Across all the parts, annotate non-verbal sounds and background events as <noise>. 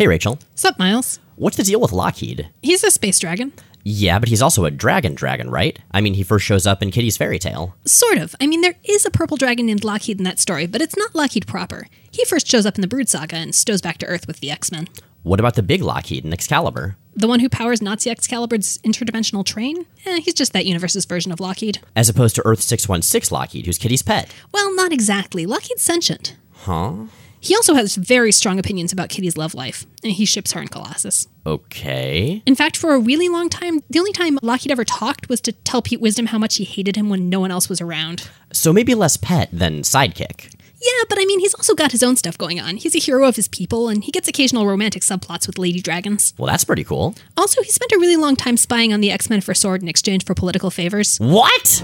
Hey, Rachel. Sup, Miles? What's the deal with Lockheed? He's a space dragon. Yeah, but he's also a dragon dragon, right? I mean, he first shows up in Kitty's fairy tale. Sort of. I mean, there is a purple dragon named Lockheed in that story, but it's not Lockheed proper. He first shows up in the Brood Saga and stows back to Earth with the X Men. What about the big Lockheed in Excalibur? The one who powers Nazi Excalibur's interdimensional train? Eh, he's just that universe's version of Lockheed. As opposed to Earth 616 Lockheed, who's Kitty's pet. Well, not exactly. Lockheed's sentient. Huh? He also has very strong opinions about Kitty's love life, and he ships her and Colossus. Okay. In fact, for a really long time, the only time Lockheed ever talked was to tell Pete Wisdom how much he hated him when no one else was around. So maybe less pet than sidekick. Yeah, but I mean, he's also got his own stuff going on. He's a hero of his people, and he gets occasional romantic subplots with lady dragons. Well, that's pretty cool. Also, he spent a really long time spying on the X Men for Sword in exchange for political favors. What?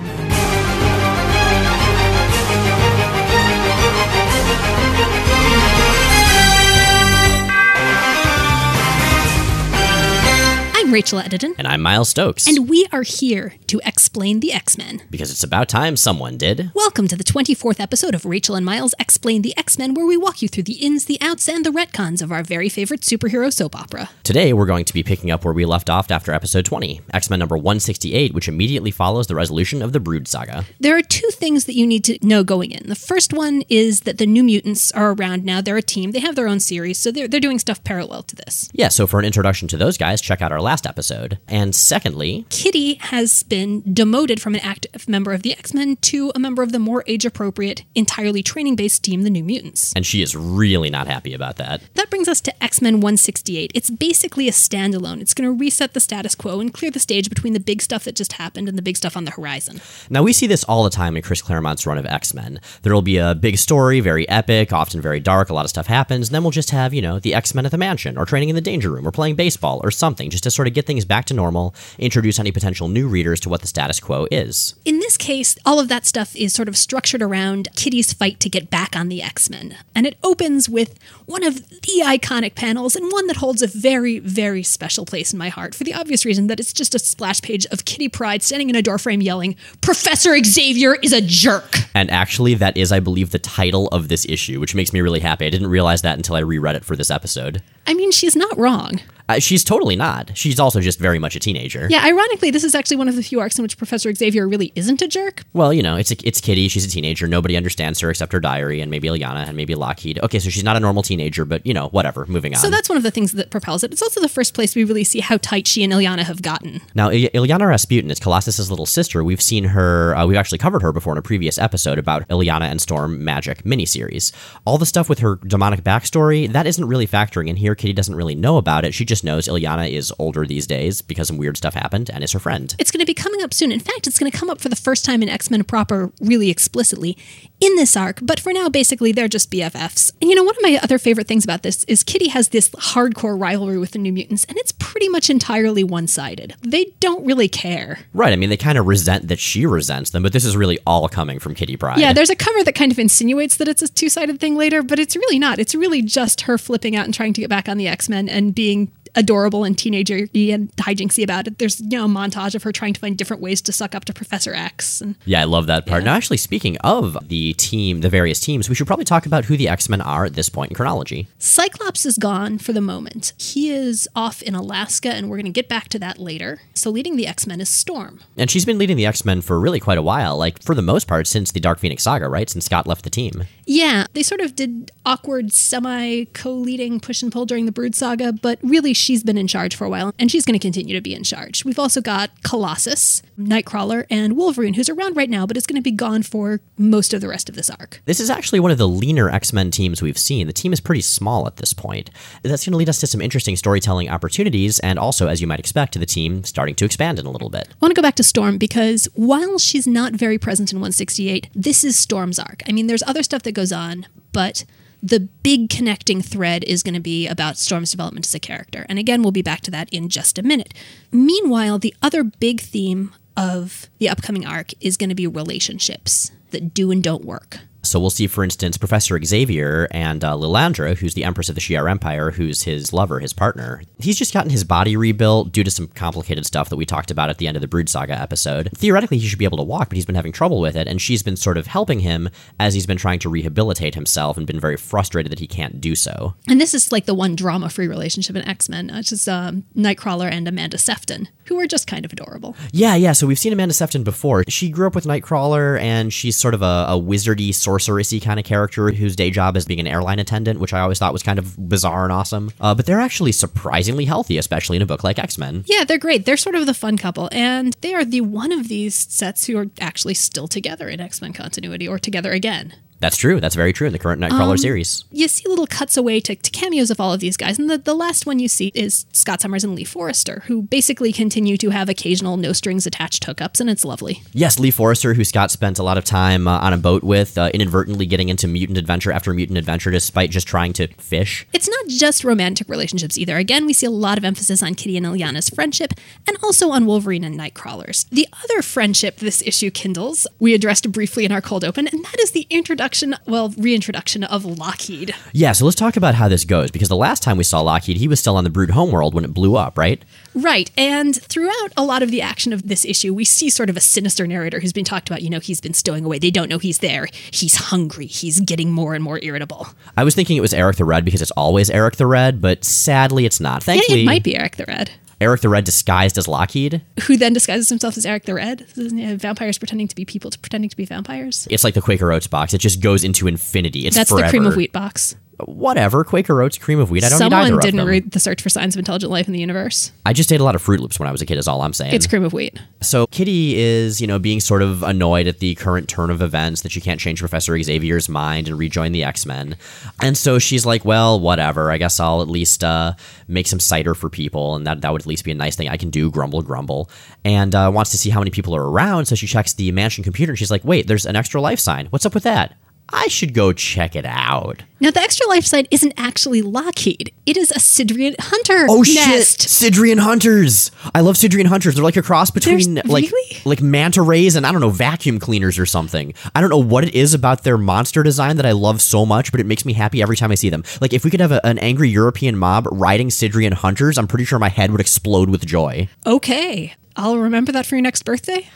I'm Rachel Edidin, And I'm Miles Stokes. and we are here to explain the X Men. because it's about time someone did. Welcome to the 24th episode of Rachel and Miles Explain the X Men, where we walk you through the ins, the outs, and the retcons of our very favorite superhero soap opera. Today, we're going to be picking up where we left off after episode 20, X Men number 168, which immediately follows the resolution of the Brood saga. There are two things that you need to know going in. The first one is that the New Mutants are around now. They're a team, they have their own series, so they're, they're doing stuff parallel to this. Yeah, so for an introduction to those guys, check out our last episode. And secondly, Kitty has been demoted from an active member of the X Men to a member of the more age appropriate, entirely training based team, the New Mutants. and she is really not happy about that. That brings us to X Men 168. It's basically a standalone. It's going to reset the status quo and clear the stage between the big stuff that just happened and the big stuff on the horizon. Now, we see this all the time in Chris Claremont's run of X Men. There will be a big story, very epic, often very dark, a lot of stuff happens, and then we'll just have, you know, the X Men at the mansion, or training in the danger room, or playing baseball, or something, just to sort of get things back to normal, introduce any potential new readers to what the status quo is. In this case, all of that stuff is sort of structured around Kitty's fight to get back on the X Men. And it opens with one of the iconic panels and one that holds a very, very special place in my heart for the obvious reason that it's just a splash page of Kitty Pryde standing in a doorframe yelling, Professor Xavier is a jerk. And actually, that is, I believe, the title of this issue, which makes me really happy. I didn't realize that until I reread it for this episode. I mean, she's not wrong. Uh, she's totally not. She's also just very much a teenager. Yeah, ironically, this is actually one of the few arcs in which Professor Xavier really isn't a jerk. Well, you know, it's a, it's Kitty. She's a teenager. Nobody understands her except her diary, and maybe Illyana, and maybe Lockheed. Okay, so she's not a normal teenager, but you know, whatever. Moving on. So that's one of the things that propels it. It's also the first place we really see how tight she and Illyana have gotten. Now, Il- Illyana Rasputin is Colossus's little sister. We've seen her, uh, we've actually covered her before in a previous episode about Illyana and Storm Magik miniseries. All the stuff with her demonic backstory, that isn't really factoring in here. Kitty doesn't really know about it. She just knows Illyana is older these days because some weird stuff happened and is her friend. It's going to be coming up soon. In fact, it's going to come up for the first time in X Men proper, really explicitly, in this arc. But for now, basically, they're just BFFs. And you know, one of my other favorite things about this is Kitty has this hardcore rivalry with the New Mutants, and it's pretty much entirely one sided. They don't really care. Right, I mean, they kind of resent that she resents them, but this is really all coming from Kitty Pryde. Yeah, there's a cover that kind of insinuates that it's a two sided thing later, but it's really not. It's really just her flipping out and trying to get back on the X Men and being adorable and teenager and hijinksy about it. There's you know a montage of her trying to find different ways to suck up to Professor X. And Yeah, I love that part. Now, actually, speaking of the team, the various teams, we should probably talk about who the X Men are at this point in chronology. Cyclops is gone for the moment. He is off in Alaska, and we're going to get back to that later. So leading the X Men is Storm. And she's been leading the X Men for really quite a while, like for the most part since the Dark Phoenix saga, right? Since Scott left the team. Yeah, they sort of did awkward semi co-leading push and pull during the Brood saga, but really she's been in charge for a while, and she's going to continue to be in charge. We've also got Colossus, Nightcrawler, and Wolverine, who's around right now, but is going to be gone for most of the rest of this arc. This is actually one of the leaner X Men teams we've seen. The team is pretty small at this point. That's going to lead us to some interesting storytelling opportunities, and also, as you might expect, to the team starting to expand in a little bit. I want to go back to Storm because while she's not very present in 168, this is Storm's arc. I mean, there's other stuff that goes on, but the big connecting thread is going to be about Storm's development as a character. And again, we'll be back to that in just a minute. Meanwhile, the other big theme of the upcoming arc is going to be relationships that do and don't work. So we'll see, for instance, Professor Xavier and uh, Lilandra, who's the Empress of the Shi'ar Empire, who's his lover, his partner. He's just gotten his body rebuilt due to some complicated stuff that we talked about at the end of the Brood Saga episode. Theoretically, he should be able to walk, but he's been having trouble with it, and she's been sort of helping him as he's been trying to rehabilitate himself and been very frustrated that he can't do so. And this is like the one drama free relationship in X Men, which is um, Nightcrawler and Amanda Sefton, who are just kind of adorable. Yeah, yeah. So we've seen Amanda Sefton before. She grew up with Nightcrawler, and she's sort of a, a wizardy, sorceressy kind of character whose day job is being an airline attendant, which I always thought was kind of bizarre and awesome. Uh, but they're actually surprisingly healthy, especially in a book like X Men. Yeah, they're great. They're sort of the fun couple, and they are the one of these sets who are actually still together in X Men continuity or together again. That's true. That's very true in the current Nightcrawler Um, series. You see little cuts away to, to cameos of all of these guys, and the, the last one you see is Scott Summers and Lee Forrester, who basically continue to have occasional no strings attached hookups, and it's lovely. Yes, Lee Forrester, who Scott spent a lot of time uh, on a boat with, uh, inadvertently getting into mutant adventure after mutant adventure despite just trying to fish. It's not just romantic relationships either. Again, we see a lot of emphasis on Kitty and Illyana's friendship, and also on Wolverine and Nightcrawlers. The other friendship this issue kindles, we addressed briefly in our cold open, and that is the introduction, well, reintroduction of Lockheed. Yeah, so let's talk about how this goes because the last time we saw Lockheed, he was still on the Brood homeworld when it blew up, right? Right. And throughout a lot of the action of this issue, we see sort of a sinister narrator who's been talked about. You know, he's been stowing away. They don't know he's there. He's hungry. He's getting more and more irritable. I was thinking it was Eric the Red because it's always Eric the Red, but sadly it's not. Yeah, Thankfully, it might be Eric the Red, Eric the Red disguised as Lockheed. who then disguises himself as Eric the Red. Vampires pretending to be people to pretending to be vampires? It's like the Quaker Oats box. It just goes into infinity. It's That's forever. the cream of wheat box. Whatever. Quaker Oats, cream of wheat. I don't need Someone either didn't of them. read The Search for Signs of Intelligent Life in the Universe. I just ate a lot of Froot Loops when I was a kid. Is all I'm saying. It's cream of wheat. So Kitty is, you know, being sort of annoyed at the current turn of events that she can't change Professor Xavier's mind and rejoin the X-Men. And so she's like, well, whatever. I guess I'll at least uh, make some cider for people, and that that would at least be a nice thing I can do. Grumble, grumble, and uh, wants to see how many people are around. So she checks the mansion computer, and she's like, wait, there's an extra life sign. What's up with that? I should go check it out. Now, the extra life site isn't actually Lockheed. It is a Sidrian Hunter Oh nest. shit! Sidrian hunters. I love Sidrian hunters. They're like a cross between There's- like really? like manta rays and I don't know vacuum cleaners or something. I don't know what it is about their monster design that I love so much, but it makes me happy every time I see them. Like if we could have a, an angry European mob riding Sidrian hunters, I'm pretty sure my head would explode with joy. Okay. I'll remember that for your next birthday.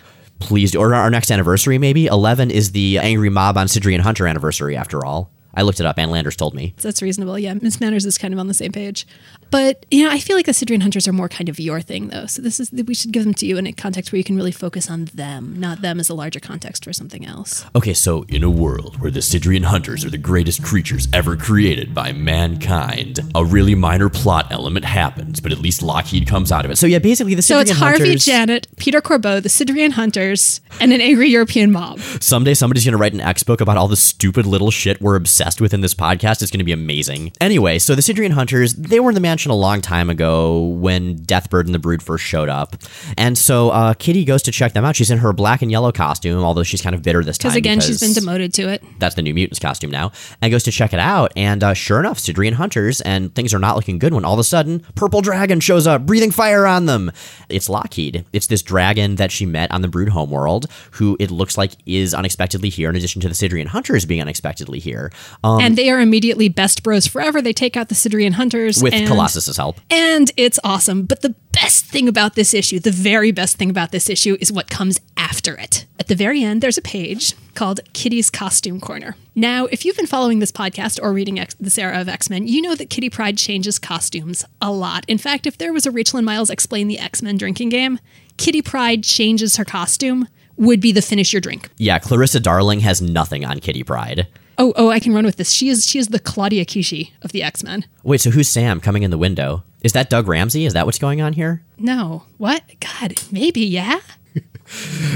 Please, do- or our next anniversary maybe. Eleven is the angry mob on Sidrian hunter anniversary. After all, I looked it up. Ann Landers told me. That's reasonable. Yeah, Miss Manners is kind of on the same page. But, you know, I feel like the Sidrian Hunters are more kind of your thing, though. So this is, we should give them to you in a context where you can really focus on them, not them as a larger context for something else. Okay, so in a world where the Sidrian hunters are the greatest creatures ever created by mankind, a really minor plot element happens, but at least Lockheed comes out of it. So yeah, basically the Sidrian So it's Harvey, hunters. Janet, Peter Corbeau, the Sidrian Hunters, and an angry European mob. Someday somebody's gonna write an X book about all the stupid little shit we're obsessed with in this podcast. It's gonna be amazing. Anyway, so the Sidrian hunters, they were in the mansion a long time ago when Deathbird and the Brood first showed up, and so uh, Kitty goes to check them out. She's in her black and yellow costume, although she's kind of bitter this time Because again, she's been demoted to it. that's the new mutants costume now and goes to check it out and uh, sure enough sidrian hunters and things are not looking good when all of a sudden purple dragon shows up breathing fire on them it's lockheed it's this dragon that she met on the brood homeworld who it looks like is unexpectedly here in addition to the sidrian hunters being unexpectedly here um, and they are immediately best bros forever. They take out the Sidrian Hunters. with and, colossus's help And it's awesome. But the best thing about this issue, the very best thing about this issue, is what comes after it. At the very end, there's a page called Kitty's Costume Corner. Now, if you've been following this podcast or reading X- this era of X Men, you know that Kitty Pryde changes costumes a lot. In fact, if there was a Rachel and Miles Explain the X Men drinking game, Kitty Pryde changes her costume would be the finish your drink. yeah clarissa darling has nothing on kitty pryde Oh, oh, I can run with this. She is she is the Claudia Kishi of the X Men. wait so who's sam coming in the window is that doug ramsey is that what's going on here No, what? God, maybe yeah.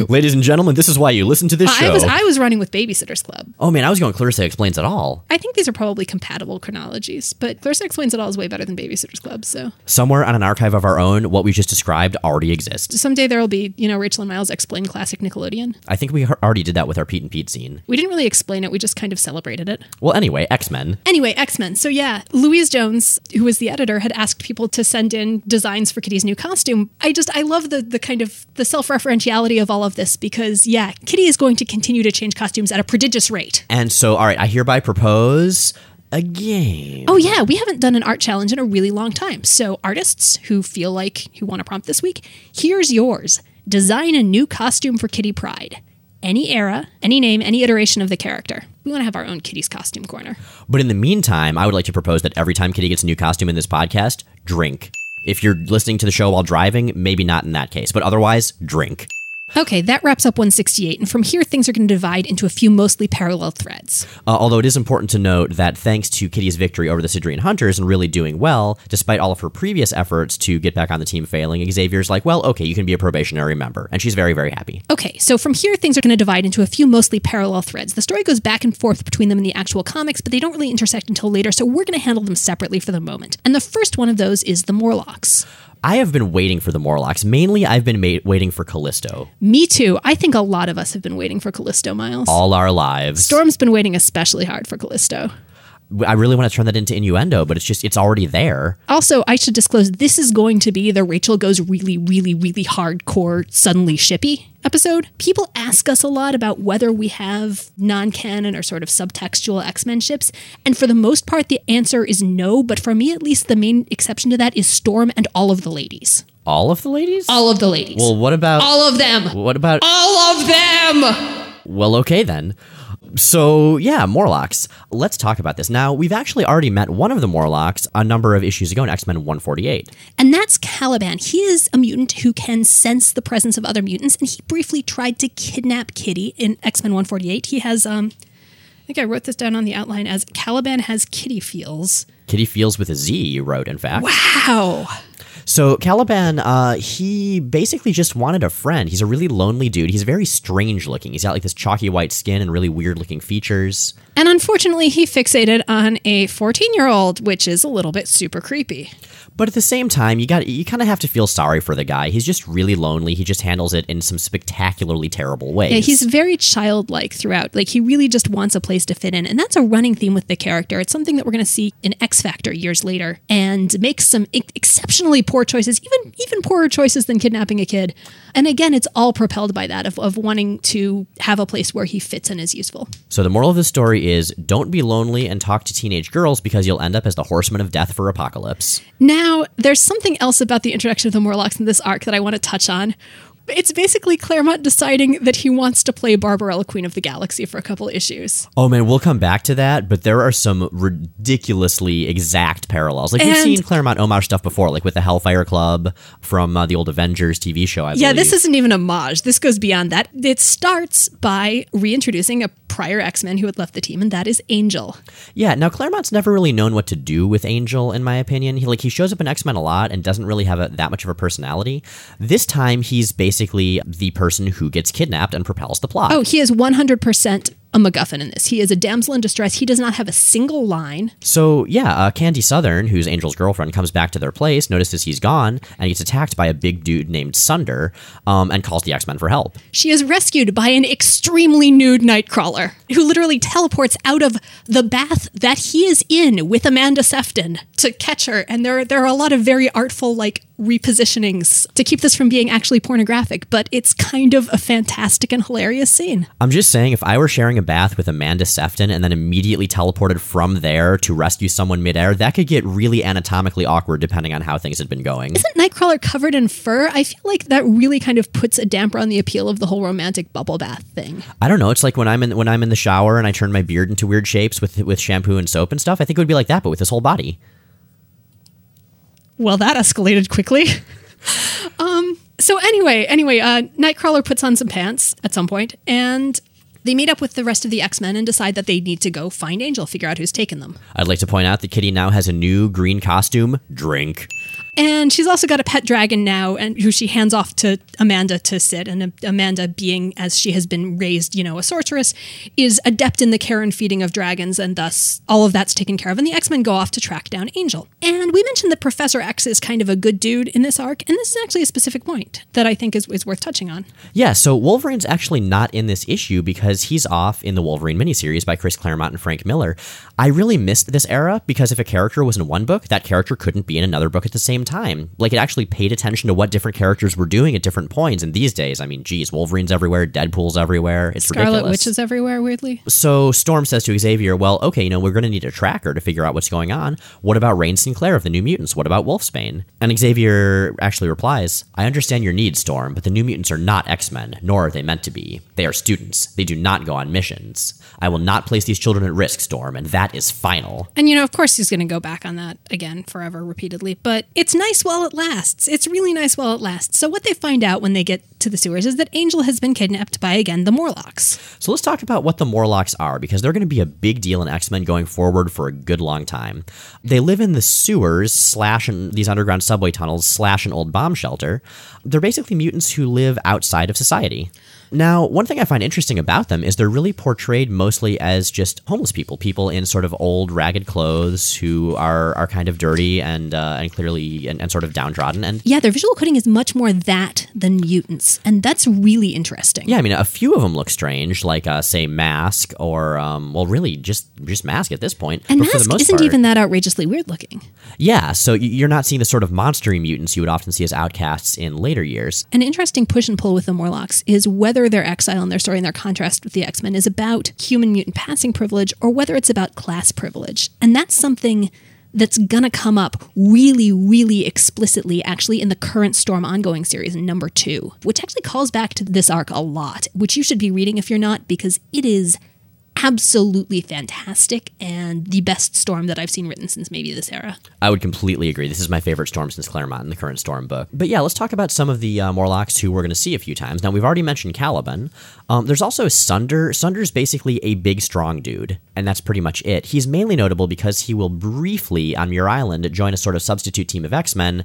Ladies and gentlemen this is why you listen to this show I was I was running with Babysitters Club. oh man i was going clarissa explains it all I think these are probably compatible chronologies, but Clarissa Explains It All is way better than Babysitters Club. So Somewhere on an archive of our own, what we just described already exists. someday there will be, you know, Rachel and Miles explain classic Nickelodeon. I think we already did that with our Pete and Pete scene. We didn't really explain it; we just kind of celebrated it. Well, anyway, X Men. Anyway, X Men. So yeah, Louise Jones, who was the editor, had asked people to send in designs for Kitty's new costume. I just I love the the kind of the self referentiality reality of all of this because, yeah, Kitty is going to continue to change costumes at a prodigious rate. And so, all right, I hereby propose a game. Oh, yeah, we haven't done an art challenge in a really long time. So, artists who feel like who want a prompt this week, here's yours design a new costume for Kitty Pryde. Any era, any name, any iteration of the character. We want to have our own Kitty's costume corner. But in the meantime, I would like to propose that every time Kitty gets a new costume in this podcast, drink. If you're listening to the show while driving, maybe not in that case, but otherwise, drink. Okay, that wraps up 168, and from here things are going to divide into a few mostly parallel threads. Uh, although it is important to note that thanks to Kitty's victory over the Sidrian Hunters and really doing well, despite all of her previous efforts to get back on the team failing, Xavier's like, well, okay, you can be a probationary member. And she's very, very happy. Okay, so from here things are going to divide into a few mostly parallel threads. The story goes back and forth between them in the actual comics, but they don't really intersect until later, so we're going to handle them separately for the moment. And the first one of those is the Morlocks. I have been waiting for the Morlocks. Mainly, I've been ma- waiting for Callisto Me too. I think a lot of us have been waiting for Callisto, Miles. all our lives. Storm's been waiting especially hard for Callisto. I really want to turn that into innuendo, but it's just, it's already there. Also, I should disclose this is going to be the Rachel goes really, really, really hardcore, suddenly shippy episode. People ask us a lot about whether we have non canon or sort of subtextual X Men ships. And for the most part, the answer is no. But for me, at least, the main exception to that is Storm and all of the ladies. All of the ladies? All of the ladies. well, what about, all of them. what about, All of them. well, okay then. So, yeah, Morlocks. Let's talk about this. Now, we've actually already met one of the Morlocks a number of issues ago in X Men 148. And that's Caliban. He is a mutant who can sense the presence of other mutants, and he briefly tried to kidnap Kitty in X Men 148. He has, um, I think I wrote this down on the outline as Caliban has kitty feels. Kitty feels with a Z, you wrote, in fact. Wow. So Caliban, uh, he basically just wanted a friend. He's a really lonely dude. He's very strange looking. He's got like this chalky white skin and really weird looking features. And unfortunately, he fixated on a 14 year old, which is a little bit super creepy. But at the same time, you got you kind of have to feel sorry for the guy. He's just really lonely. He just handles it in some spectacularly terrible ways. Yeah, he's very childlike throughout. Like he really just wants a place to fit in, and that's a running theme with the character. It's something that we're going to see in X Factor years later, and makes some ex- exceptionally poor choices, even even poorer choices than kidnapping a kid. And again, it's all propelled by that of, of wanting to have a place where he fits and is useful. So the moral of the story is don't be lonely and talk to teenage girls because you'll end up as the horseman of death for apocalypse. Now, there's something else about the introduction of the Morlocks in this arc that I want to touch on. It's basically Claremont deciding that he wants to play Barbarella Queen of the Galaxy for a couple issues. Oh man, we'll come back to that, but there are some ridiculously exact parallels. Like we've seen Claremont homage stuff before, like with the Hellfire Club from uh, the old Avengers TV show. I Yeah, believe. this isn't even a homage. This goes beyond that. It starts by reintroducing a prior X Men who had left the team, and that is Angel. Yeah, now Claremont's never really known what to do with Angel, in my opinion. He like he shows up in X Men a lot and doesn't really have a, that much of a personality. This time, he's basically the person who gets kidnapped and propels the plot. Oh, he is 100% a MacGuffin in this. He is a damsel in distress. He does not have a single line. So yeah, uh, Candy Southern, who's Angel's girlfriend, comes back to their place, notices he's gone, and gets attacked by a big dude named Sunder, um, and calls the X Men for help. She is rescued by an extremely nude Nightcrawler who literally teleports out of the bath that he is in with Amanda Sefton to catch her. And there, there are a lot of very artful, like, repositionings to keep this from being actually pornographic, but it's kind of a fantastic and hilarious scene. I'm just saying, if I were sharing a bath with Amanda Sefton and then immediately teleported from there to rescue someone midair, that could get really anatomically awkward depending on how things had been going. Isn't Nightcrawler covered in fur? I feel like that really kind of puts a damper on the appeal of the whole romantic bubble bath thing. I don't know. It's like when I'm in when I'm in the shower and I turn my beard into weird shapes with with shampoo and soap and stuff. I think it would be like that, but with his whole body. Well, that escalated quickly. <laughs> um, so anyway, anyway, uh, Nightcrawler puts on some pants at some point, and they meet up with the rest of the X Men and decide that they need to go find Angel, figure out who's taken them. I'd like to point out that Kitty now has a new green costume. Drink. And she's also got a pet dragon now, and who she hands off to Amanda to sit. And Amanda, being as she has been raised, you know, a sorceress, is adept in the care and feeding of dragons, and thus all of that's taken care of. And the X Men go off to track down Angel. And we mentioned that Professor X is kind of a good dude in this arc, and this is actually a specific point that I think is, is worth touching on. Yeah, so Wolverine's actually not in this issue because he's off in the Wolverine miniseries by Chris Claremont and Frank Miller. I really missed this era because if a character was in one book, that character couldn't be in another book at the same same time. Like it actually paid attention to what different characters were doing at different points. And these days, I mean, geez, Wolverine's everywhere, Deadpool's everywhere. It's Scarlet ridiculous. Witch is everywhere, weirdly. So Storm says to Xavier, "Well, okay, you know, we're going to need a tracker to figure out what's going on. What about Rahne Sinclair of the New Mutants? What about Wolfsbane?" And Xavier actually replies, "I understand your needs, Storm, but the New Mutants are not X-Men, nor are they meant to be. They are students. They do not go on missions. I will not place these children at risk, Storm, and that is final." And you know, of course, he's going to go back on that again forever, repeatedly. But it's nice while it lasts. It's really nice while it lasts. So what they find out when they get to the sewers is that Angel has been kidnapped by again the Morlocks. So let's talk about what the Morlocks are, because they're going to be a big deal in X Men going forward for a good long time. They live in the sewers slash in these underground subway tunnels slash an old bomb shelter. They're basically mutants who live outside of society. Now, one thing I find interesting about them is they're really portrayed mostly as just homeless people, people in sort of old, ragged clothes who are are kind of dirty and uh, and clearly and, and sort of downtrodden. And Yeah, their visual coding is much more that than mutants, and that's really interesting. Yeah, I mean, a few of them look strange, like uh, say Masque, or um, well, really just just Masque at this point. And but Masque isn't part, even that outrageously weird looking. yeah. So you're not seeing the sort of monstery mutants you would often see as outcasts in later years. An interesting push and pull with the Morlocks is whether their exile and their story and their contrast with the X Men is about human mutant passing privilege or whether it's about class privilege. And that's something that's gonna come up really, really explicitly actually in the current Storm ongoing series, number two, which actually calls back to this arc a lot, which you should be reading if you're not, because it is absolutely fantastic and the best Storm that I've seen written since maybe this era. I would completely agree. This is my favorite Storm since Claremont in the current Storm book. But yeah, let's talk about some of the uh, Morlocks who we're going to see a few times. Now, we've already mentioned Caliban. Um, there's also Sunder. Sunder's basically a big, strong dude, and that's pretty much it. He's mainly notable because he will briefly, on Muir Island, join a sort of substitute team of X Men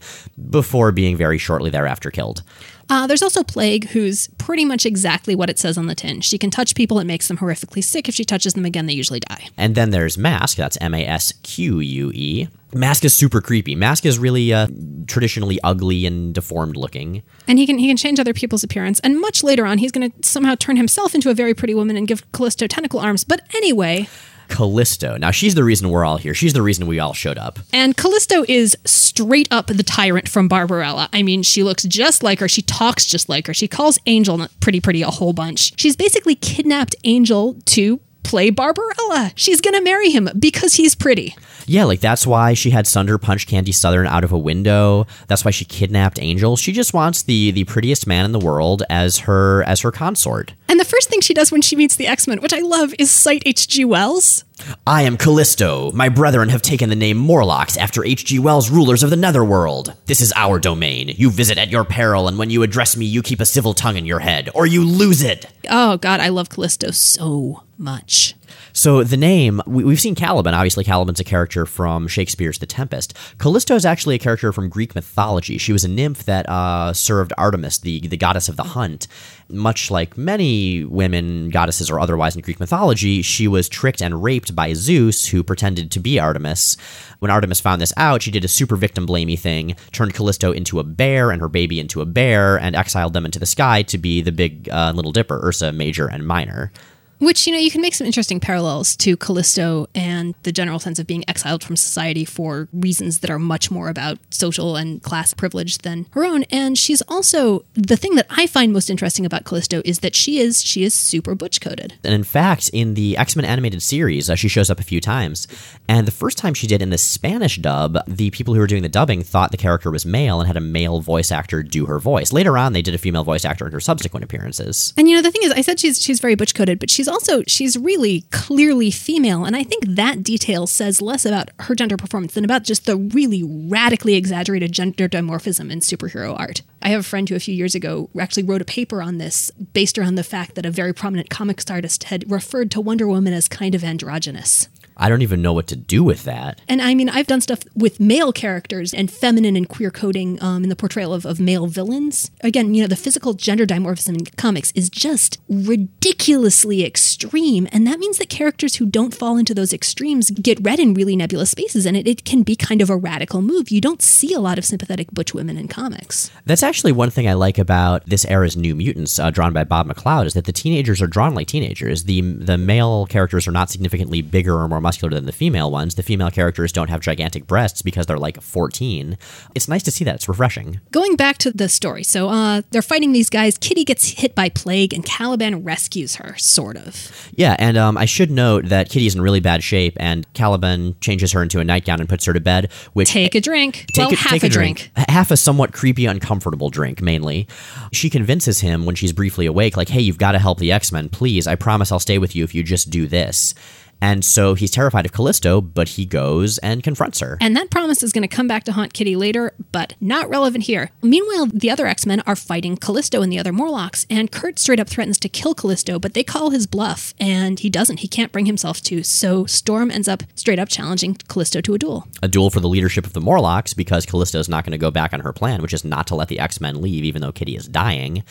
before being very shortly thereafter killed. Uh, there's also Plague, who's pretty much exactly what it says on the tin. She can touch people, it makes them horrifically sick. If she touches them again, they usually die. And then there's Masque. That's M A S Q U E. Masque is super creepy. Masque is really uh, traditionally ugly and deformed looking. And he can he can change other people's appearance. And much later on, he's going to somehow turn himself into a very pretty woman and give Callisto tentacle arms. But anyway, Callisto. Now, she's the reason we're all here. She's the reason we all showed up. and Callisto is straight up the tyrant from Barbarella. I mean, she looks just like her. She talks just like her. She calls Angel pretty pretty a whole bunch. She's basically kidnapped Angel to play Barbarella. She's going to marry him because he's pretty. Yeah, like that's why she had Sunder punch Candy Southern out of a window. That's why she kidnapped Angel. She just wants the the prettiest man in the world as her as her consort. And the first thing she does when she meets the X Men, which I love, is cite H.G. Wells. I am Callisto. My brethren have taken the name Morlocks after H.G. Wells, rulers of the Netherworld. This is our domain. You visit at your peril, and when you address me, you keep a civil tongue in your head, or you lose it. Oh, God, I love Callisto so much. So the name we, we've seen Caliban. Obviously, Caliban's a character from Shakespeare's *The Tempest*. Callisto is actually a character from Greek mythology. She was a nymph that uh, served Artemis, the the goddess of the hunt. Much like many women, goddesses or otherwise in Greek mythology, she was tricked and raped by Zeus, who pretended to be Artemis. When Artemis found this out, she did a super victim blamey thing, turned Callisto into a bear and her baby into a bear, and exiled them into the sky to be the big uh, Little Dipper, Ursa Major and Minor. Which, you know, you can make some interesting parallels to Callisto and the general sense of being exiled from society for reasons that are much more about social and class privilege than her own. And she's also the thing that I find most interesting about Callisto is that she is she is super butch coded. And in fact, in the X Men animated series, uh, she shows up a few times. And the first time she did in the Spanish dub, the people who were doing the dubbing thought the character was male and had a male voice actor do her voice. Later on, they did a female voice actor in her subsequent appearances. And you know, the thing is, I said she's she's very butch coded, but she's also she's really clearly female, and I think that detail says less about her gender performance than about just the really radically exaggerated gender dimorphism in superhero art. I have a friend who a few years ago actually wrote a paper on this based around the fact that a very prominent comics artist had referred to Wonder Woman as kind of androgynous. I don't even know what to do with that. And I mean, I've done stuff with male characters and feminine and queer coding um, in the portrayal of, of male villains. Again, you know, the physical gender dimorphism in comics is just ridiculously extreme. And that means that characters who don't fall into those extremes get read in really nebulous spaces. And it, it can be kind of a radical move. You don't see a lot of sympathetic butch women in comics. That's actually one thing I like about this era's New Mutants, uh, drawn by Bob McLeod, is that the teenagers are drawn like teenagers. The the male characters are not significantly bigger or more muscular than the female ones. The female characters don't have gigantic breasts because they're like 14. It's nice to see that. It's refreshing. Going back to the story, so uh, they're fighting these guys. Kitty gets hit by plague, and Caliban rescues her, sort of. Yeah, and um, I should note that Kitty's in really bad shape, and Caliban changes her into a nightgown and puts her to bed. Which Take a drink. Take well, a, half take a drink. Half a somewhat creepy, uncomfortable drink, mainly. She convinces him when she's briefly awake, like, hey, you've got to help the X Men, please. I promise I'll stay with you if you just do this. And so he's terrified of Callisto, but he goes and confronts her. And that promise is going to come back to haunt Kitty later, but not relevant here. Meanwhile, the other X Men are fighting Callisto and the other Morlocks, and Kurt straight up threatens to kill Callisto, but they call his bluff, and he doesn't. He can't bring himself to, so Storm ends up straight up challenging Callisto to a duel. A duel for the leadership of the Morlocks because Callisto is not going to go back on her plan, which is not to let the X Men leave, even though Kitty is dying.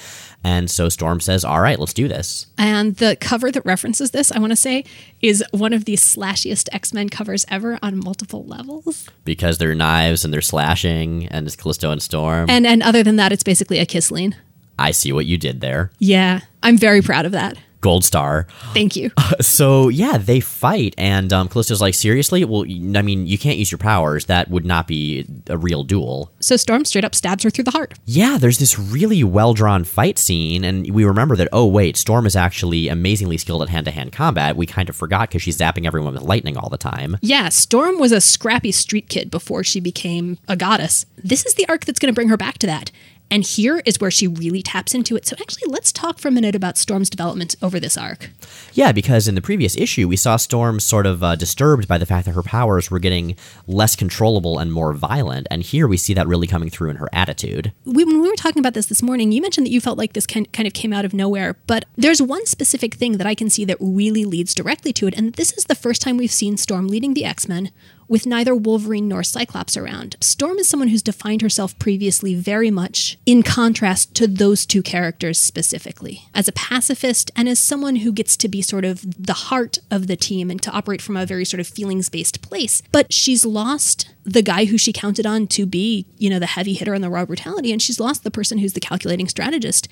And so Storm says, All right, let's do this. And the cover that references this, I want to say, is one of the slashiest X Men covers ever on multiple levels. Because they're knives and they're slashing, and it's Callisto and Storm. And and other than that, it's basically a kiss lean. I see what you did there. Yeah, I'm very proud of that. Gold star. Thank you. <laughs> So yeah, they fight, and um, Callisto's like, seriously? Well, I mean, you can't use your powers. That would not be a real duel. So Storm straight up stabs her through the heart. Yeah, there's this really well drawn fight scene, and we remember that, oh, wait, Storm is actually amazingly skilled at hand to hand combat. We kind of forgot because she's zapping everyone with lightning all the time. Yeah, Storm was a scrappy street kid before she became a goddess. This is the arc that's going to bring her back to that. And here is where she really taps into it. So, actually, let's talk for a minute about Storm's development over this arc. Yeah, because in the previous issue, we saw Storm sort of uh, disturbed by the fact that her powers were getting less controllable and more violent. And here we see that really coming through in her attitude. We, when we were talking about this this morning, you mentioned that you felt like this kind, kind of came out of nowhere. But there's one specific thing that I can see that really leads directly to it. And this is the first time we've seen Storm leading the X Men with neither Wolverine nor Cyclops around. Storm is someone who's defined herself previously very much in contrast to those two characters specifically. As a pacifist and as someone who gets to be sort of the heart of the team and to operate from a very sort of feelings based place. But she's lost the guy who she counted on to be, you know, the heavy hitter and the raw brutality, and she's lost the person who's the calculating strategist.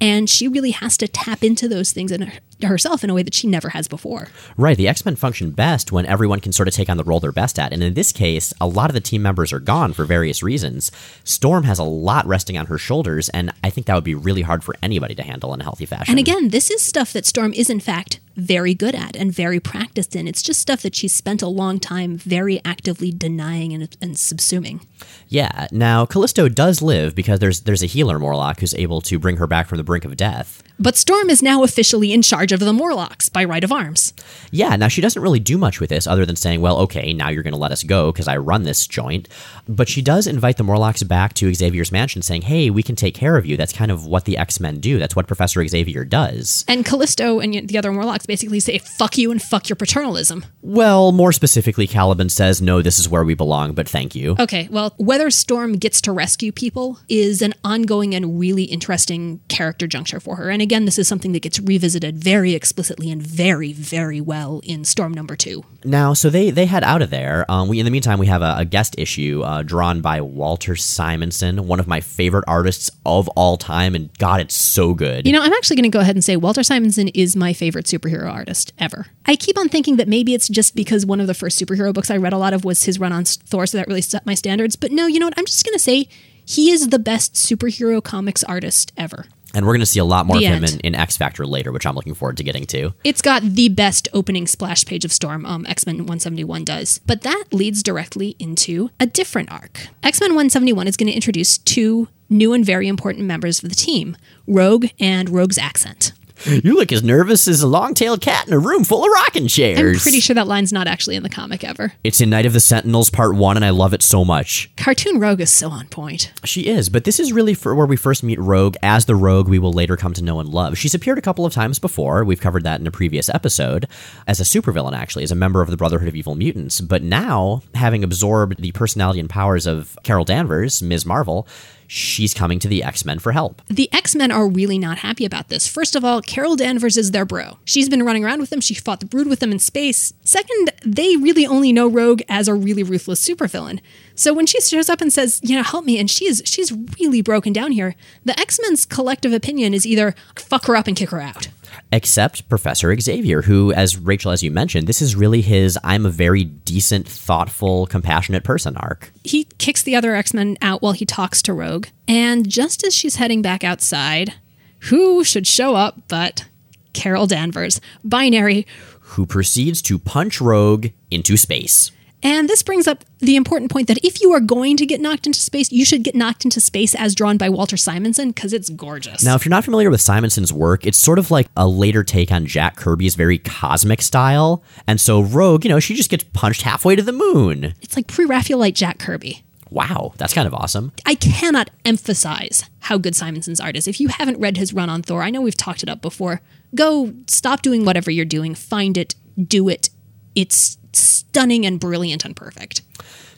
And she really has to tap into those things in her, herself in a way that she never has before. Right. The X Men function best when everyone can sort of take on the role they're best at. And in this case, a lot of the team members are gone for various reasons. Storm has a lot resting on her shoulders, and I think that would be really hard for anybody to handle in a healthy fashion. And again, this is stuff that Storm is, in fact, very good at and very practiced in. It's just stuff that she's spent a long time very actively denying and, and subsuming. Yeah. Now Callisto does live because there's there's a healer Morlock who's able to bring her back from the brink of death. But Storm is now officially in charge of the Morlocks by right of arms. Yeah, now she doesn't really do much with this other than saying, well, okay, now you're going to let us go because I run this joint. But she does invite the Morlocks back to Xavier's mansion saying, hey, we can take care of you. That's kind of what the X Men do. That's what Professor Xavier does. And Callisto and the other Morlocks basically say, fuck you and fuck your paternalism. Well, more specifically, Caliban says, no, this is where we belong, but thank you. Okay, well, whether Storm gets to rescue people is an ongoing and really interesting character juncture for her. And again, this is something that gets revisited very explicitly and very, very well in Storm number two. Now, so they they head out of there. Um, we in the meantime we have a, a guest issue uh, drawn by Walter Simonson, one of my favorite artists of all time, and God, it's so good. You know, I'm actually going to go ahead and say Walter Simonson is my favorite superhero artist ever. I keep on thinking that maybe it's just because one of the first superhero books I read a lot of was his run on Thor, so that really set my standards. But no, you know what? I'm just going to say he is the best superhero comics artist ever. And we're going to see a lot more The of him in, in X Factor later, which I'm looking forward to getting to. It's got the best opening splash page of Storm, um, X Men 171 does. But that leads directly into a different arc. X Men 171 is going to introduce two new and very important members of the team Rogue and Rogue's Accent. You look as nervous as a long-tailed cat in a room full of rocking chairs. I'm pretty sure that line's not actually in the comic ever. It's in Night of the Sentinels Part One, and I love it so much. Cartoon Rogue is so on point. She is, but this is really for where we first meet Rogue as the Rogue we will later come to know and love. She's appeared a couple of times before. We've covered that in a previous episode as a supervillain, actually, as a member of the Brotherhood of Evil Mutants. But now, having absorbed the personality and powers of Carol Danvers, Ms. Marvel, she's coming to the X Men for help. The X Men are really not happy about this. First of all, Carol Danvers is their bro. She's been running around with them. She fought the Brood with them in space. Second, they really only know Rogue as a really ruthless supervillain. So when she shows up and says, "You know, help me," and she is she's really broken down here, the X Men's collective opinion is either fuck her up and kick her out. Except Professor Xavier, who, as Rachel, as you mentioned, this is really his I'm a very decent, thoughtful, compassionate person arc. He kicks the other X Men out while he talks to Rogue. And just as she's heading back outside, who should show up but Carol Danvers, binary, who proceeds to punch Rogue into space. And this brings up the important point that if you are going to get knocked into space, you should get knocked into space as drawn by Walter Simonson because it's gorgeous. Now, if you're not familiar with Simonson's work, it's sort of like a later take on Jack Kirby's very cosmic style. And so Rogue, you know, she just gets punched halfway to the moon. It's like pre Raphaelite Jack Kirby. Wow, that's kind of awesome. I cannot emphasize how good Simonson's art is. If you haven't read his run on Thor, I know we've talked it up before. Go stop doing whatever you're doing, find it, do it. It's stunning and brilliant and perfect.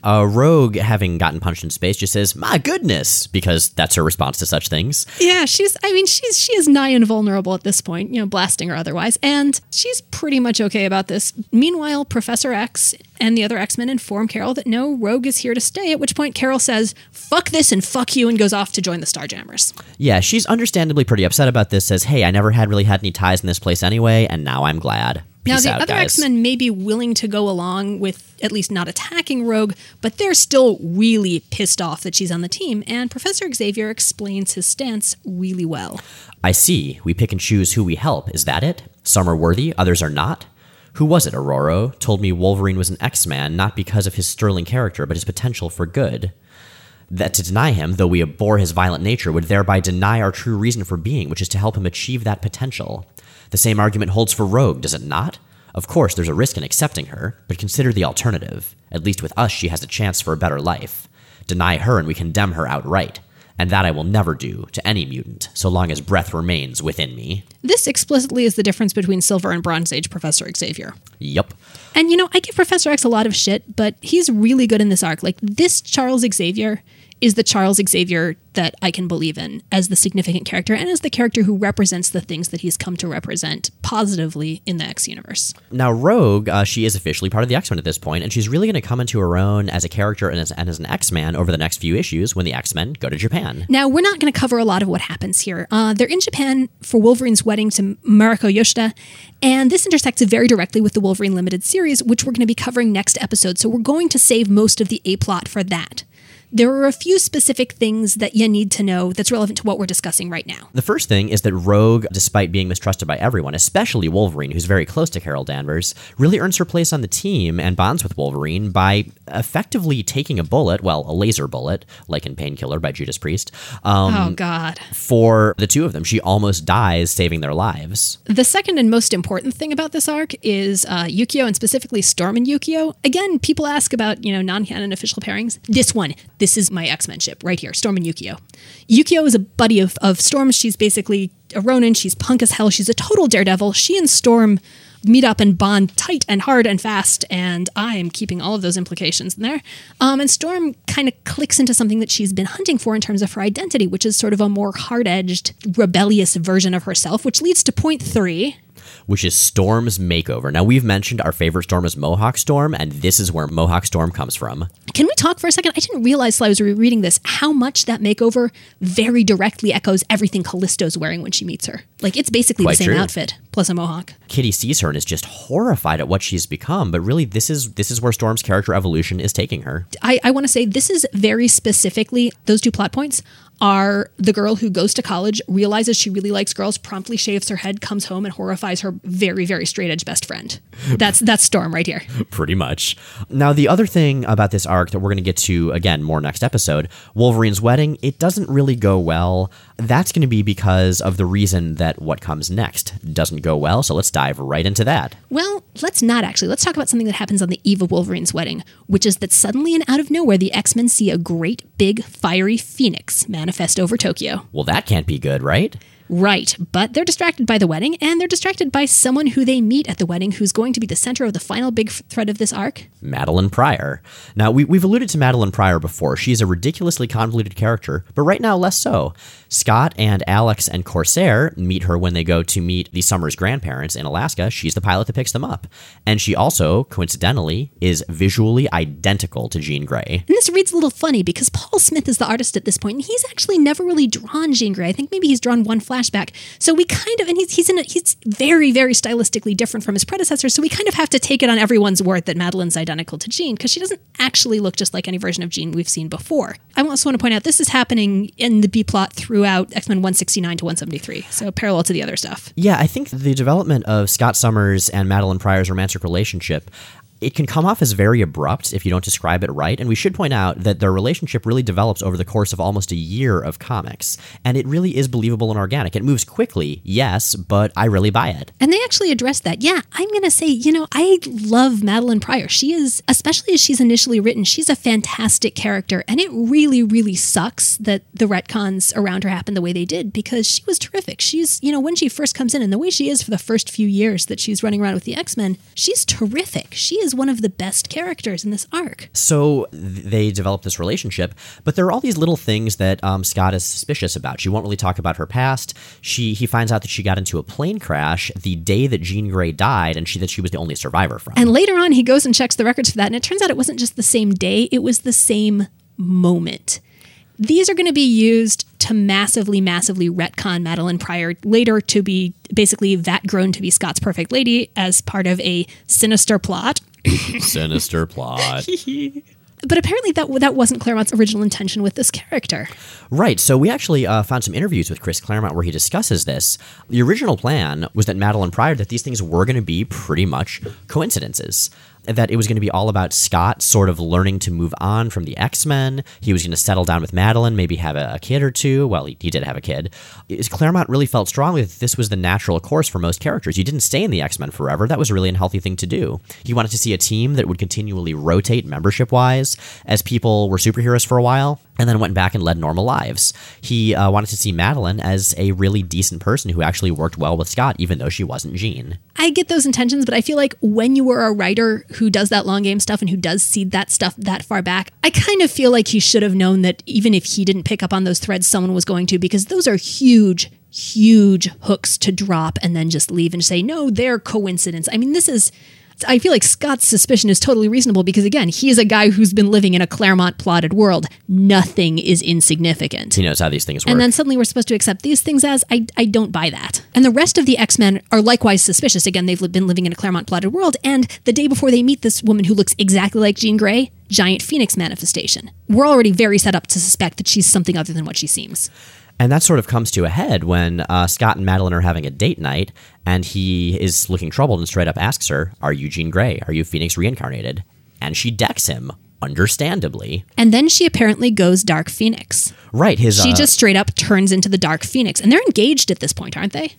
Uh, Rogue, having gotten punched in space, just says, "My goodness," because that's her response to such things. Yeah, she's. I mean, she's she is nigh invulnerable at this point, you know, blasting or otherwise, and she's pretty much okay about this. Meanwhile, Professor X and the other X Men inform Carol that no, Rogue is here to stay. At which point, Carol says, "Fuck this and fuck you," and goes off to join the Starjammers. Yeah, she's understandably pretty upset about this. Says, "Hey, I never had really had any ties in this place anyway, and now I'm glad." Now, Peace the out, other guys. X Men may be willing to go along with at least not attacking Rogue, but they're still really pissed off that she's on the team, and Professor Xavier explains his stance really well. I see. We pick and choose who we help. Is that it? Some are worthy, others are not. Who was it, Ororo? Told me Wolverine was an X-Man, not because of his sterling character, but his potential for good. That to deny him, though we abhor his violent nature, would thereby deny our true reason for being, which is to help him achieve that potential. The same argument holds for Rogue, does it not? Of course, there's a risk in accepting her, but consider the alternative. At least with us, she has a chance for a better life. Deny her, and we condemn her outright. And that I will never do to any mutant, so long as breath remains within me. This explicitly is the difference between Silver and Bronze Age Professor Xavier. Yup. And you know, I give Professor X a lot of shit, but he's really good in this arc. Like, this Charles Xavier is the Charles Xavier that I can believe in as the significant character and as the character who represents the things that he's come to represent positively in the X universe. Now, Rogue, uh, she is officially part of the X Men at this point, and she's really going to come into her own as a character and as, and as an X Man over the next few issues when the X Men go to Japan. Now, we're not going to cover a lot of what happens here. Uh, they're in Japan for Wolverine's wedding to Mariko Yashida, and this intersects very directly with the Wolverine Limited series, which we're going to be covering next episode. So we're going to save most of the A plot for that. There are a few specific things that you need to know that's relevant to what we're discussing right now. The first thing is that Rogue, despite being mistrusted by everyone, especially Wolverine, who's very close to Carol Danvers, really earns her place on the team and bonds with Wolverine by effectively taking a bullet, well, a laser bullet, like in Painkiller by Judas Priest, um, oh, God. for the two of them. She almost dies saving their lives. The second and most important thing about this arc is uh, Yukio and specifically Storm and Yukio. Again, people ask about, you know, non canon official pairings. This one, this is my X Men ship right here Storm and Yukio. Yukio is a buddy of, of Storm's. She's basically a Ronin. She's punk as hell. She's a total daredevil. She and Storm meet up and bond tight and hard and fast, and I am keeping all of those implications in there. Um, and Storm kind of clicks into something that she's been hunting for in terms of her identity, which is sort of a more hard edged, rebellious version of herself, which leads to point three. Which is Storm's makeover. Now, we've mentioned our favorite storm is Mohawk Storm, and this is where Mohawk Storm comes from. Can we talk for a second? I didn't realize till I was rereading this how much that makeover very directly echoes everything Callisto's wearing when she meets her. Like it's basically Quite the same true. outfit plus a mohawk. Kitty sees her and is just horrified at what she's become, but really, this is this is where Storm's character evolution is taking her. I, I want to say this is very specifically those two plot points are the girl who goes to college, realizes she really likes girls, promptly shaves her head, comes home and horrifies her very, very straight edge best friend. That's that's Storm right here. <laughs> Pretty much. Now, the other thing about this arc that we're going to get to again more next episode Wolverine's wedding, it doesn't really go well. That's going to be because of the reason that what comes next doesn't go well. So let's dive right into that. Well, let's not actually. Let's talk about something that happens on the eve of Wolverine's wedding, which is that suddenly and out of nowhere, the X Men see a great big fiery phoenix manifest over Tokyo. Well, that can't be good, right? Right, but they're distracted by the wedding, and they're distracted by someone who they meet at the wedding who's going to be the center of the final big thread of this arc. Madelyne Pryor. Now, we, we've alluded to Madelyne Pryor before. She's a ridiculously convoluted character, but right now, less so. Scott and Alex and Corsair meet her when they go to meet the Summers grandparents in Alaska. She's the pilot that picks them up. And she also, coincidentally, is visually identical to Jean Grey. And this reads a little funny because Paul Smith is the artist at this point, and he's actually never really drawn Jean Grey. I think maybe he's drawn one flashback. So we kind of, and he's he's in a, he's very very stylistically different from his predecessor. So we kind of have to take it on everyone's word that Madelyne's identical to Jean because she doesn't actually look just like any version of Jean we've seen before. I also want to point out this is happening in the B plot throughout X Men 169 to 173, so parallel to the other stuff. Yeah, I think the development of Scott Summers and Madelyne Pryor's romantic relationship it can come off as very abrupt if you don't describe it right. And we should point out that their relationship really develops over the course of almost a year of comics. And it really is believable and organic. It moves quickly, yes, but I really buy it. And they actually address that. Yeah, I'm going to say, you know, I love Madelyne Pryor. She is, especially as she's initially written, she's a fantastic character. And it really, really sucks that the retcons around her happened the way they did because she was terrific. She's, you know, when she first comes in and the way she is for the first few years that she's running around with the X Men, she's terrific. She is one of the best characters in this arc. So they develop this relationship, but there are all these little things that um, Scott is suspicious about. She won't really talk about her past. She he finds out that she got into a plane crash the day that Jean Grey died, and she that she was the only survivor from. And later on, he goes and checks the records for that, and it turns out it wasn't just the same day; it was the same moment. These are going to be used to massively, massively retcon Madelyne Pryor later to be basically that grown to be Scott's perfect lady as part of a sinister plot. <laughs> sinister plot. <laughs> but apparently that that wasn't Claremont's original intention with this character. Right. So we actually uh, found some interviews with Chris Claremont where he discusses this. The original plan was that Madelyne Pryor that these things were going to be pretty much coincidences that it was going to be all about Scott sort of learning to move on from the X Men. He was going to settle down with Madelyne, maybe have a, a kid or two. Well, he, he, did have a kid. Claremont really felt strongly that this was the natural course for most characters. You didn't stay in the X Men forever. That was a really unhealthy thing to do. He wanted to see a team that would continually rotate membership wise as people were superheroes for a while and then went back and led normal lives. He uh, wanted to see Madelyne as a really decent person who actually worked well with Scott, even though she wasn't Jean. I get those intentions, but I feel like when you were a writer who does that long game stuff and who does seed that stuff that far back, I kind of feel like he should have known that even if he didn't pick up on those threads, someone was going to, because those are huge, huge hooks to drop and then just leave and say, no, they're coincidence. I mean, this is I feel like Scott's suspicion is totally reasonable because, again, he is a guy who's been living in a Claremont plotted world. Nothing is insignificant. He knows how these things work. And then suddenly we're supposed to accept these things as I, I don't buy that. And the rest of the X Men are likewise suspicious. Again, they've been living in a Claremont plotted world. And the day before they meet this woman who looks exactly like Jean Grey, giant phoenix manifestation. We're already very set up to suspect that she's something other than what she seems. And that sort of comes to a head when uh, Scott and Madelyne are having a date night, and he is looking troubled and straight up asks her, Are you Jean Grey? Are you Phoenix reincarnated? And she decks him, understandably. And then she apparently goes Dark Phoenix. Right. His, she uh, just straight up turns into the Dark Phoenix. And they're engaged at this point, aren't they?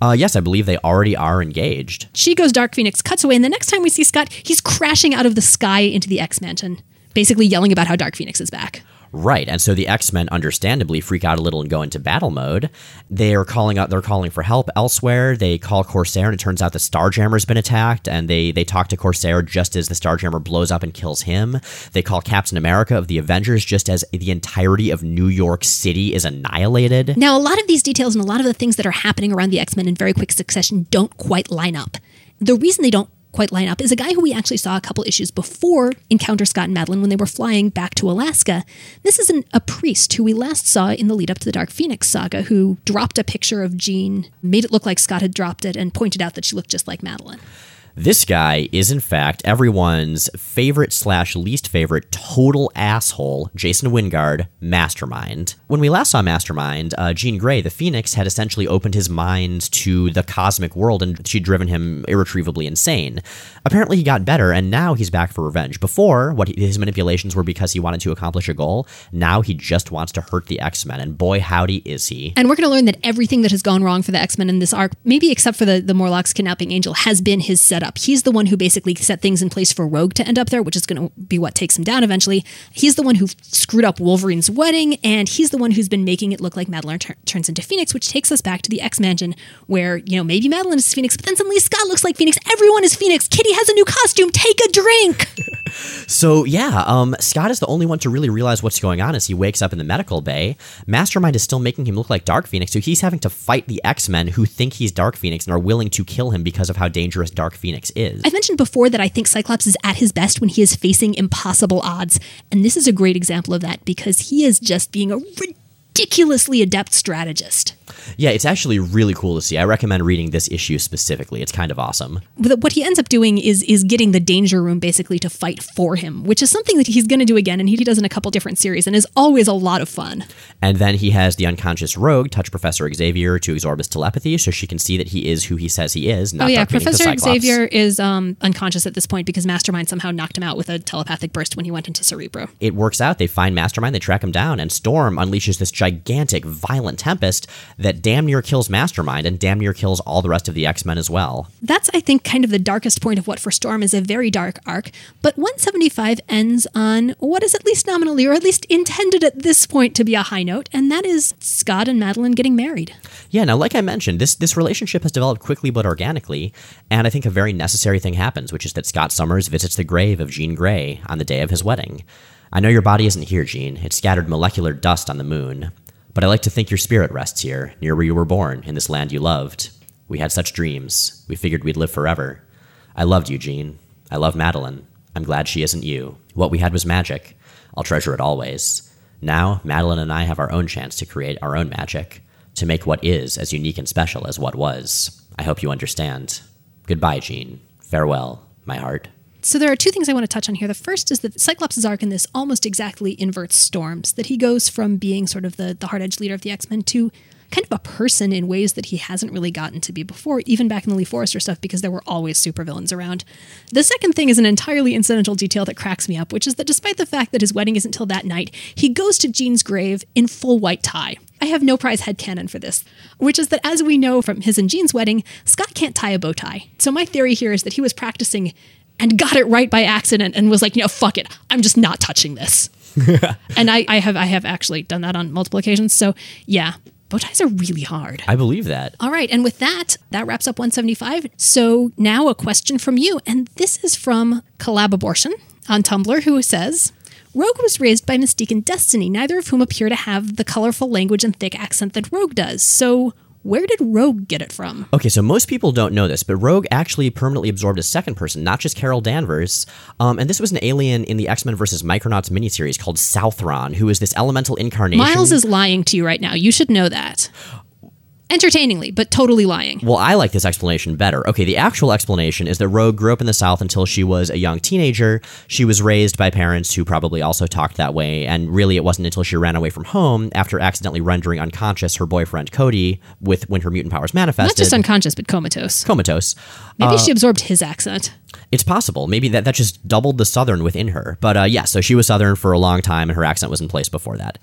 Uh, yes, I believe they already are engaged. She goes Dark Phoenix, cuts away, and the next time we see Scott, he's crashing out of the sky into the X Mansion, basically yelling about how Dark Phoenix is back. Right, and so the X Men understandably freak out a little and go into battle mode. They are calling out. They're calling for help elsewhere. They call Corsair, and it turns out the Starjammer's been attacked. And they they talk to Corsair just as the Starjammer blows up and kills him. They call Captain America of the Avengers just as the entirety of New York City is annihilated. Now, a lot of these details and a lot of the things that are happening around the X Men in very quick succession don't quite line up. The reason they don't quite line up is a guy who we actually saw a couple issues before Encounter Scott and Madelyne when they were flying back to Alaska. This is an, a priest who we last saw in the lead up to the Dark Phoenix saga who dropped a picture of Jean, made it look like Scott had dropped it, and pointed out that she looked just like Madelyne. This guy is, in fact, everyone's favorite slash least favorite total asshole, Jason Wyngarde, Mastermind. When we last saw Mastermind, uh, Jean Grey, the Phoenix, had essentially opened his mind to the cosmic world and she'd driven him irretrievably insane. Apparently, he got better, and now he's back for revenge. Before, what his manipulations were because he wanted to accomplish a goal. Now he just wants to hurt the X Men, and boy, howdy is he. And we're going to learn that everything that has gone wrong for the X Men in this arc, maybe except for the, the Morlocks kidnapping Angel, has been his setup up. He's the one who basically set things in place for Rogue to end up there, which is going to be what takes him down eventually. He's the one who screwed up Wolverine's wedding, and he's the one who's been making it look like Madelyne tur- turns into Phoenix, which takes us back to the X Mansion, where, you know, maybe Madelyne is Phoenix, but then suddenly Scott looks like Phoenix. Everyone is Phoenix. Kitty has a new costume. Take a drink. <laughs> So yeah, um, Scott is the only one to really realize what's going on as he wakes up in the medical bay. Mastermind is still making him look like Dark Phoenix, so he's having to fight the X Men who think he's Dark Phoenix and are willing to kill him because of how dangerous Dark Phoenix is. I've mentioned before that I think Cyclops is at his best when he is facing impossible odds, and this is a great example of that because he is just being a ridiculously adept strategist. Yeah, it's actually really cool to see. I recommend reading this issue specifically. It's kind of awesome. But what he ends up doing is is getting the danger room basically to fight for him, which is something that he's going to do again, and he does in a couple different series, and is always a lot of fun. And then he has the unconscious rogue touch Professor Xavier to absorb his telepathy, so she can see that he is who he says he is. Not Oh yeah, Dark Phoenix the Professor Xavier is um, unconscious at this point because Mastermind somehow knocked him out with a telepathic burst when he went into Cerebro. It works out. They find Mastermind, they track him down, and Storm unleashes this gigantic, violent tempest that damn near kills Mastermind and damn near kills all the rest of the X Men as well. That's, I think, kind of the darkest point of what for Storm is a very dark arc. But 175 ends on what is at least nominally, or at least intended at this point to be a high note, and that is Scott and Madelyne getting married. Yeah, now, like I mentioned, this, this relationship has developed quickly but organically, and I think a very necessary thing happens, which is that Scott Summers visits the grave of Jean Grey on the day of his wedding. I know your body isn't here, Jean. It's scattered molecular dust on the moon. But I like to think your spirit rests here, near where you were born, in this land you loved. We had such dreams. We figured we'd live forever. I loved you, Jean. I love Madelyne. I'm glad she isn't you. What we had was magic. I'll treasure it always. Now, Madelyne and I have our own chance to create our own magic, to make what is as unique and special as what was. I hope you understand. Goodbye, Jean. Farewell, my heart. So there are two things I want to touch on here. The first is that Cyclops' arc in this almost exactly inverts Storm's, that he goes from being sort of the, the hard edge leader of the X-Men to kind of a person in ways that he hasn't really gotten to be before, even back in the Lee Forrester stuff, because there were always supervillains around. The second thing is an entirely incidental detail that cracks me up, which is that despite the fact that his wedding isn't till that night, he goes to Jean's grave in full white tie. I have no prize head headcanon for this, which is that as we know from his and Jean's wedding, Scott can't tie a bow tie. So my theory here is that he was practicing and got it right by accident and was like, you know, fuck it. I'm just not touching this. <laughs> and I, I have I have actually done that on multiple occasions. So yeah, bow ties are really hard. I believe that. All right, and with that, that wraps up 175. So now a question from you, and this is from Collab Abortion on Tumblr, who says. Rogue was raised by Mystique and Destiny, neither of whom appear to have the colorful language and thick accent that Rogue does. So, where did Rogue get it from? Okay, so most people don't know this, but Rogue actually permanently absorbed a second person, not just Carol Danvers. Um, and this was an alien in the X Men versus Micronauts miniseries called Southron, who is this elemental incarnation. Miles is lying to you right now. You should know that. Entertainingly, but totally lying. Well, I like this explanation better. Okay, the actual explanation is that Rogue grew up in the South until she was a young teenager. She was raised by parents who probably also talked that way, and really it wasn't until she ran away from home after accidentally rendering unconscious her boyfriend Cody with when her mutant powers manifested. Not just unconscious, but comatose. comatose. Maybe she absorbed his accent. It's possible. Maybe that, that just doubled the Southern within her. But uh, yeah, so she was Southern for a long time, and her accent was in place before that.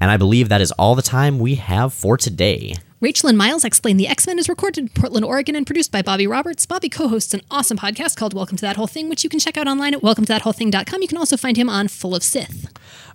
And I believe that is all the time we have for today. Rachel and Miles Explain the X Men is recorded in Portland, Oregon, and produced by Bobby Roberts. Bobby co hosts an awesome podcast called Welcome to That Whole Thing, which you can check out online at welcometothatwholething.com. You can also find him on Full of Sith.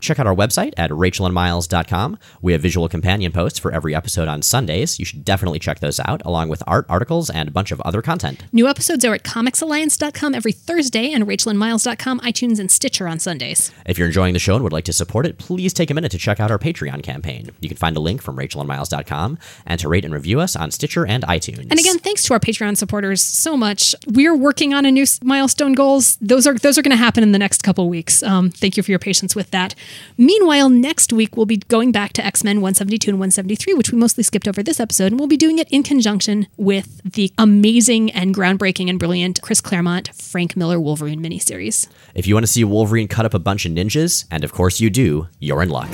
Check out our website at rachelandmiles.com. We have visual companion posts for every episode on Sundays. You should definitely check those out, along with art, articles, and a bunch of other content. New episodes are at comicsalliance.com every Thursday and rachelandmiles.com, iTunes, and Stitcher on Sundays. If you're enjoying the show and would like to support it, please take a minute to check out our Patreon campaign. You can find a link from rachelandmiles.com and to rate and review us on Stitcher and iTunes. And again, thanks to our Patreon supporters so much. We're working on a new milestone goals. Those are those are going to happen in the next couple weeks. Um, thank you for your patience with that. Meanwhile, next week we'll be going back to X Men 172 and 173, which we mostly skipped over this episode, and we'll be doing it in conjunction with the amazing and groundbreaking and brilliant Chris Claremont Frank Miller Wolverine miniseries. if you want to see Wolverine cut up a bunch of ninjas, and of course you do, you're in luck.